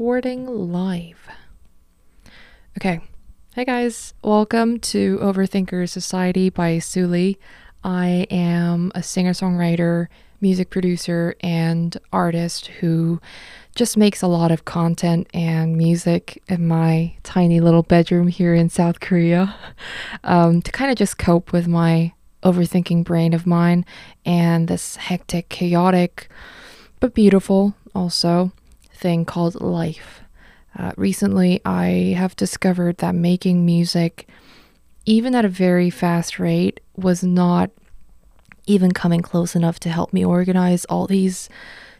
recording live. Okay. Hey guys, welcome to Overthinker Society by Sulee. I am a singer songwriter, music producer, and artist who just makes a lot of content and music in my tiny little bedroom here in South Korea um, to kind of just cope with my overthinking brain of mine and this hectic, chaotic, but beautiful also thing called life. Uh, recently, I have discovered that making music, even at a very fast rate, was not even coming close enough to help me organize all these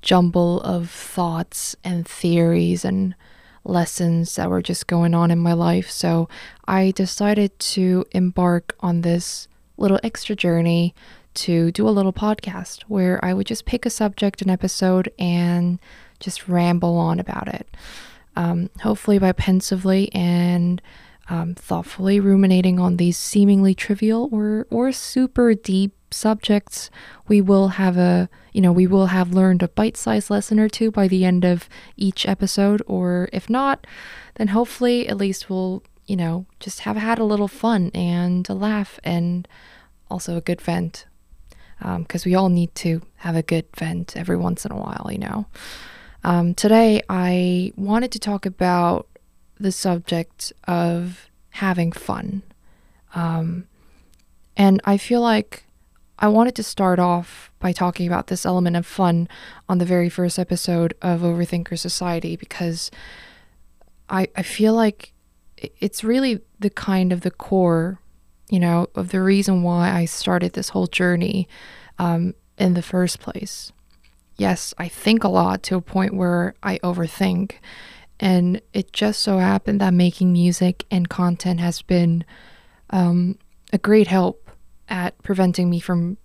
jumble of thoughts and theories and lessons that were just going on in my life. So I decided to embark on this little extra journey to do a little podcast where I would just pick a subject, an episode, and just ramble on about it. Um, hopefully, by pensively and um, thoughtfully ruminating on these seemingly trivial or or super deep subjects, we will have a you know we will have learned a bite-sized lesson or two by the end of each episode. Or if not, then hopefully at least we'll you know just have had a little fun and a laugh and also a good vent because um, we all need to have a good vent every once in a while, you know. Um, today, I wanted to talk about the subject of having fun. Um, and I feel like I wanted to start off by talking about this element of fun on the very first episode of Overthinker Society because I, I feel like it's really the kind of the core, you know, of the reason why I started this whole journey um, in the first place yes, I think a lot to a point where I overthink. And it just so happened that making music and content has been um, a great help at preventing me from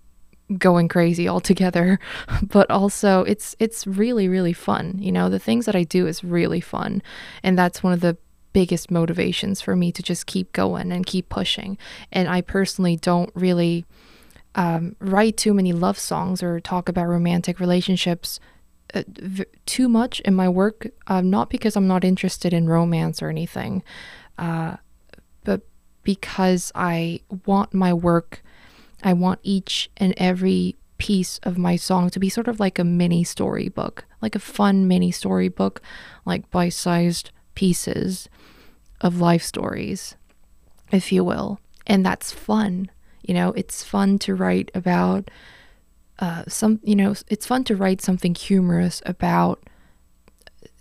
going crazy altogether. But also it's it's really really fun you know? The things that i do is really fun. And that's one of the biggest motivations for me to just keep going and keep pushing. And i personally don't really um, write too many love songs or talk about romantic relationships uh, v- too much in my work, uh, not because I'm not interested in romance or anything, uh, but because I want my work, I want each and every piece of my song to be sort of like a mini storybook, like a fun mini storybook, like bite sized pieces of life stories, if you will. And that's fun. You know, it's fun to write about uh, some, you know, it's fun to write something humorous about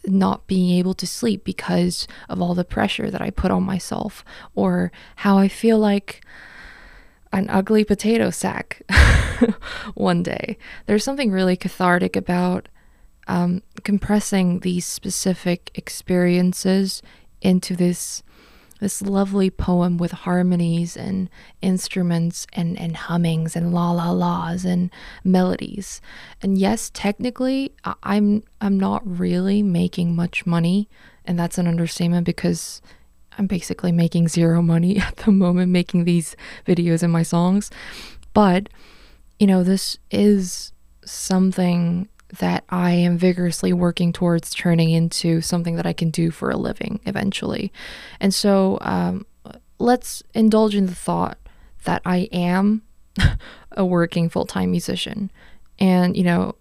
not being able to sleep because of all the pressure that I put on myself, or how I feel like an ugly potato sack one day. There's something really cathartic about um, compressing these specific experiences into this this lovely poem with harmonies and instruments and, and hummings and la la la's and melodies. And yes, technically, I'm I'm not really making much money, and that's an understatement because I'm basically making zero money at the moment making these videos and my songs. But you know, this is something that I am vigorously working towards turning into something that I can do for a living eventually. And so um, let's indulge in the thought that I am a working full time musician. And, you know,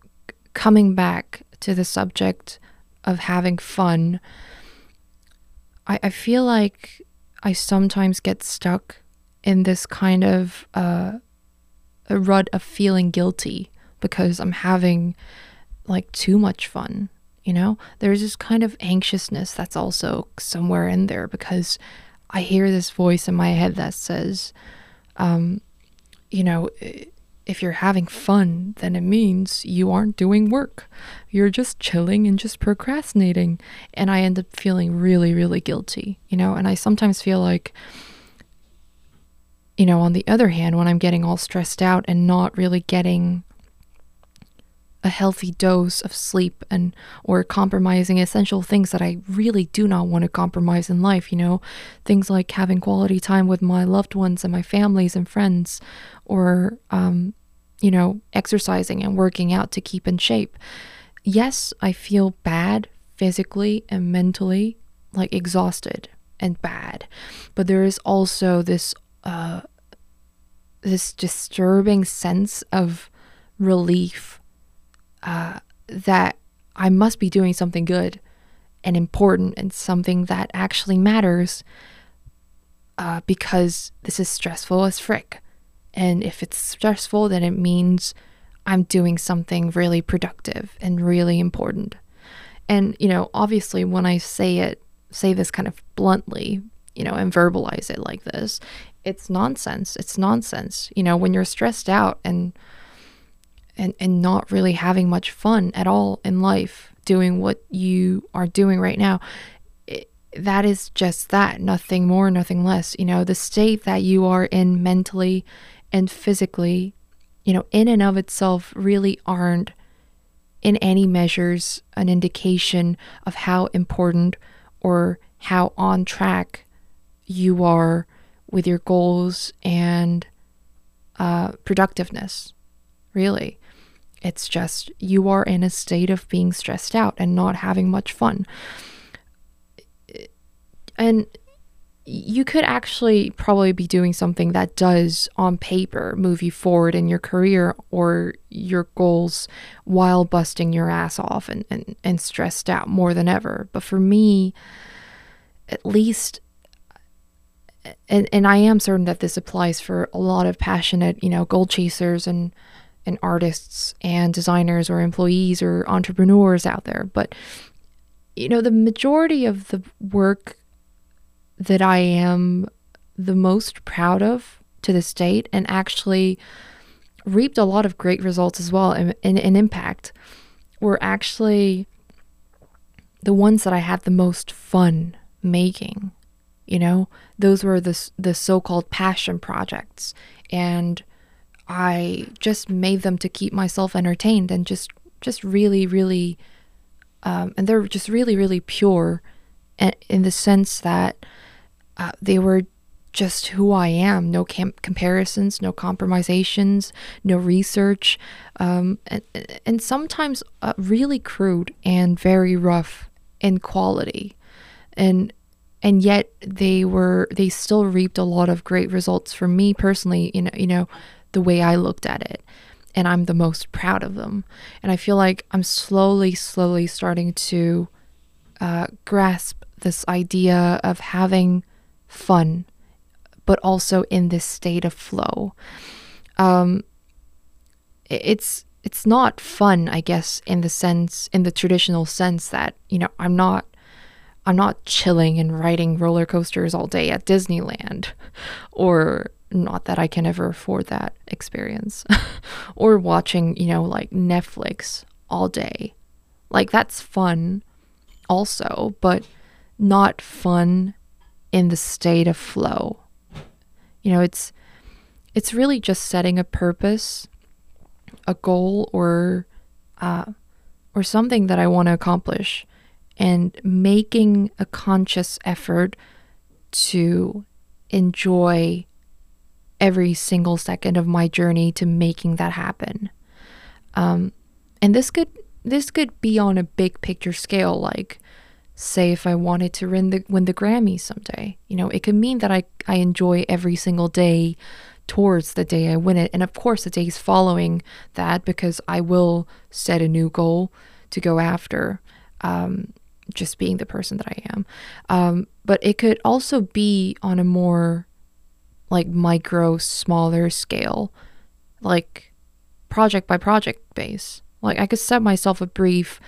coming back to the subject of having fun, I, I feel like I sometimes get stuck in this kind of uh, rut of feeling guilty because I'm having like too much fun. You know, there's this kind of anxiousness that's also somewhere in there because I hear this voice in my head that says, um, you know, if you're having fun, then it means you aren't doing work. You're just chilling and just procrastinating. And I end up feeling really, really guilty, you know, and I sometimes feel like, you know, on the other hand, when I'm getting all stressed out and not really getting a healthy dose of sleep and or compromising essential things that I really do not want to compromise in life, you know, things like having quality time with my loved ones and my families and friends or um, you know, exercising and working out to keep in shape. Yes, I feel bad physically and mentally like exhausted and bad. But there is also this uh this disturbing sense of relief uh that I must be doing something good and important and something that actually matters uh, because this is stressful as frick. And if it's stressful, then it means I'm doing something really productive and really important. And, you know, obviously, when I say it, say this kind of bluntly, you know, and verbalize it like this, it's nonsense. It's nonsense. You know, when you're stressed out and and and not really having much fun at all in life, doing what you are doing right now, it, that is just that, nothing more, nothing less. You know, the state that you are in mentally and physically, you know, in and of itself really aren't in any measures an indication of how important or how on track you are with your goals and uh, productiveness, really. It's just you are in a state of being stressed out and not having much fun. And you could actually probably be doing something that does on paper move you forward in your career or your goals while busting your ass off and, and, and stressed out more than ever. But for me, at least and, and I am certain that this applies for a lot of passionate, you know, goal chasers and and artists and designers or employees or entrepreneurs out there. But you know, the majority of the work that I am the most proud of to this date and actually reaped a lot of great results as well and, and, and impact were actually the ones that I had the most fun making. You know, those were the the so-called passion projects and I just made them to keep myself entertained and just just really really um, and they're just really really pure in the sense that uh, they were just who I am. No cam- comparisons, no compromisations, no research, um, and, and sometimes uh, really crude and very rough in quality, and and yet they were they still reaped a lot of great results for me personally. You know, you know, the way I looked at it, and I'm the most proud of them. And I feel like I'm slowly, slowly starting to uh, grasp this idea of having fun, but also in this state of flow. Um, it's it's not fun, I guess, in the sense in the traditional sense that you know I'm not I'm not chilling and riding roller coasters all day at Disneyland, or not that I can ever afford that experience, or watching you know like Netflix all day. Like that's fun, also, but not fun in the state of flow. You know, it's it's really just setting a purpose, a goal, or uh, or something that I want to accomplish, and making a conscious effort to enjoy every single second of my journey to making that happen. Um, and this could this could be on a big picture scale, like say if I wanted to win the win the Grammy someday. You know, it could mean that I I enjoy every single day towards the day I win it. And of course the days following that because I will set a new goal to go after. Um, just being the person that I am. Um, but it could also be on a more like micro, smaller scale, like project by project base. Like I could set myself a brief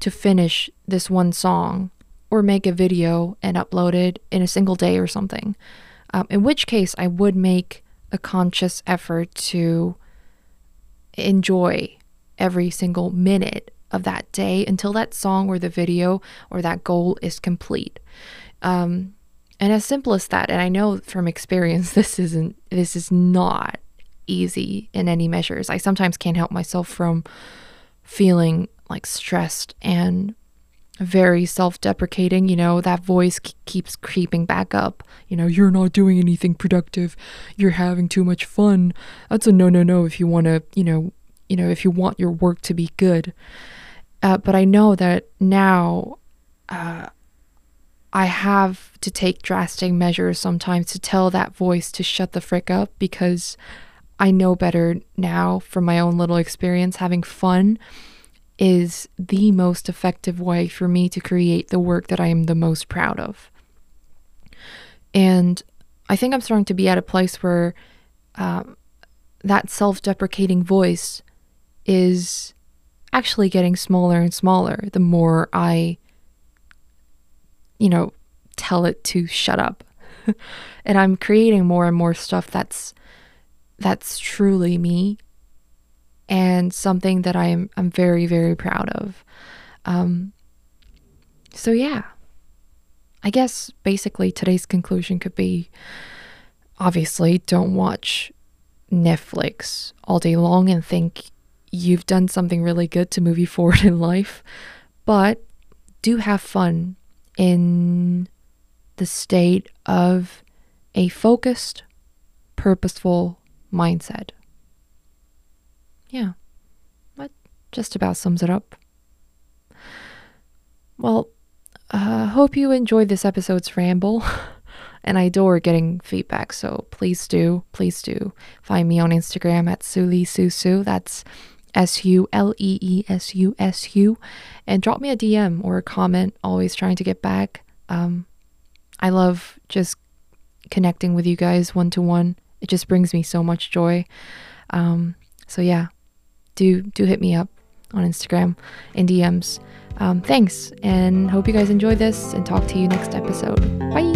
to finish this one song or make a video and upload it in a single day or something. Um, in which case, I would make a conscious effort to enjoy every single minute of that day until that song or the video or that goal is complete. Um, and as simple as that, and I know from experience, this isn't, this is not easy in any measures. I sometimes can't help myself from feeling like stressed and very self deprecating. You know, that voice k- keeps creeping back up. You know, you're not doing anything productive. You're having too much fun. That's a no, no, no if you want to, you know, you know, if you want your work to be good. Uh, but I know that now uh, I have to take drastic measures sometimes to tell that voice to shut the frick up because I know better now from my own little experience. Having fun is the most effective way for me to create the work that I am the most proud of. And I think I'm starting to be at a place where um, that self deprecating voice is actually getting smaller and smaller the more I, you know, tell it to shut up. and I'm creating more and more stuff that's that's truly me and something that I'm I'm very very proud of. Um, so yeah, I guess basically today's conclusion could be obviously don't watch Netflix all day long and think you've done something really good to move you forward in life, but do have fun in the state of a focused, purposeful mindset. Yeah, that just about sums it up. Well, uh, hope you enjoyed this episode's ramble. and I adore getting feedback, so please do, please do find me on Instagram at Sulee Susu. That's S U L E E S U S U, and drop me a DM or a comment. Always trying to get back. Um, I love just connecting with you guys one to one. It just brings me so much joy. Um, so yeah, do do hit me up on Instagram and DMs. Um, thanks, and hope you guys enjoyed this. And talk to you next episode. Bye.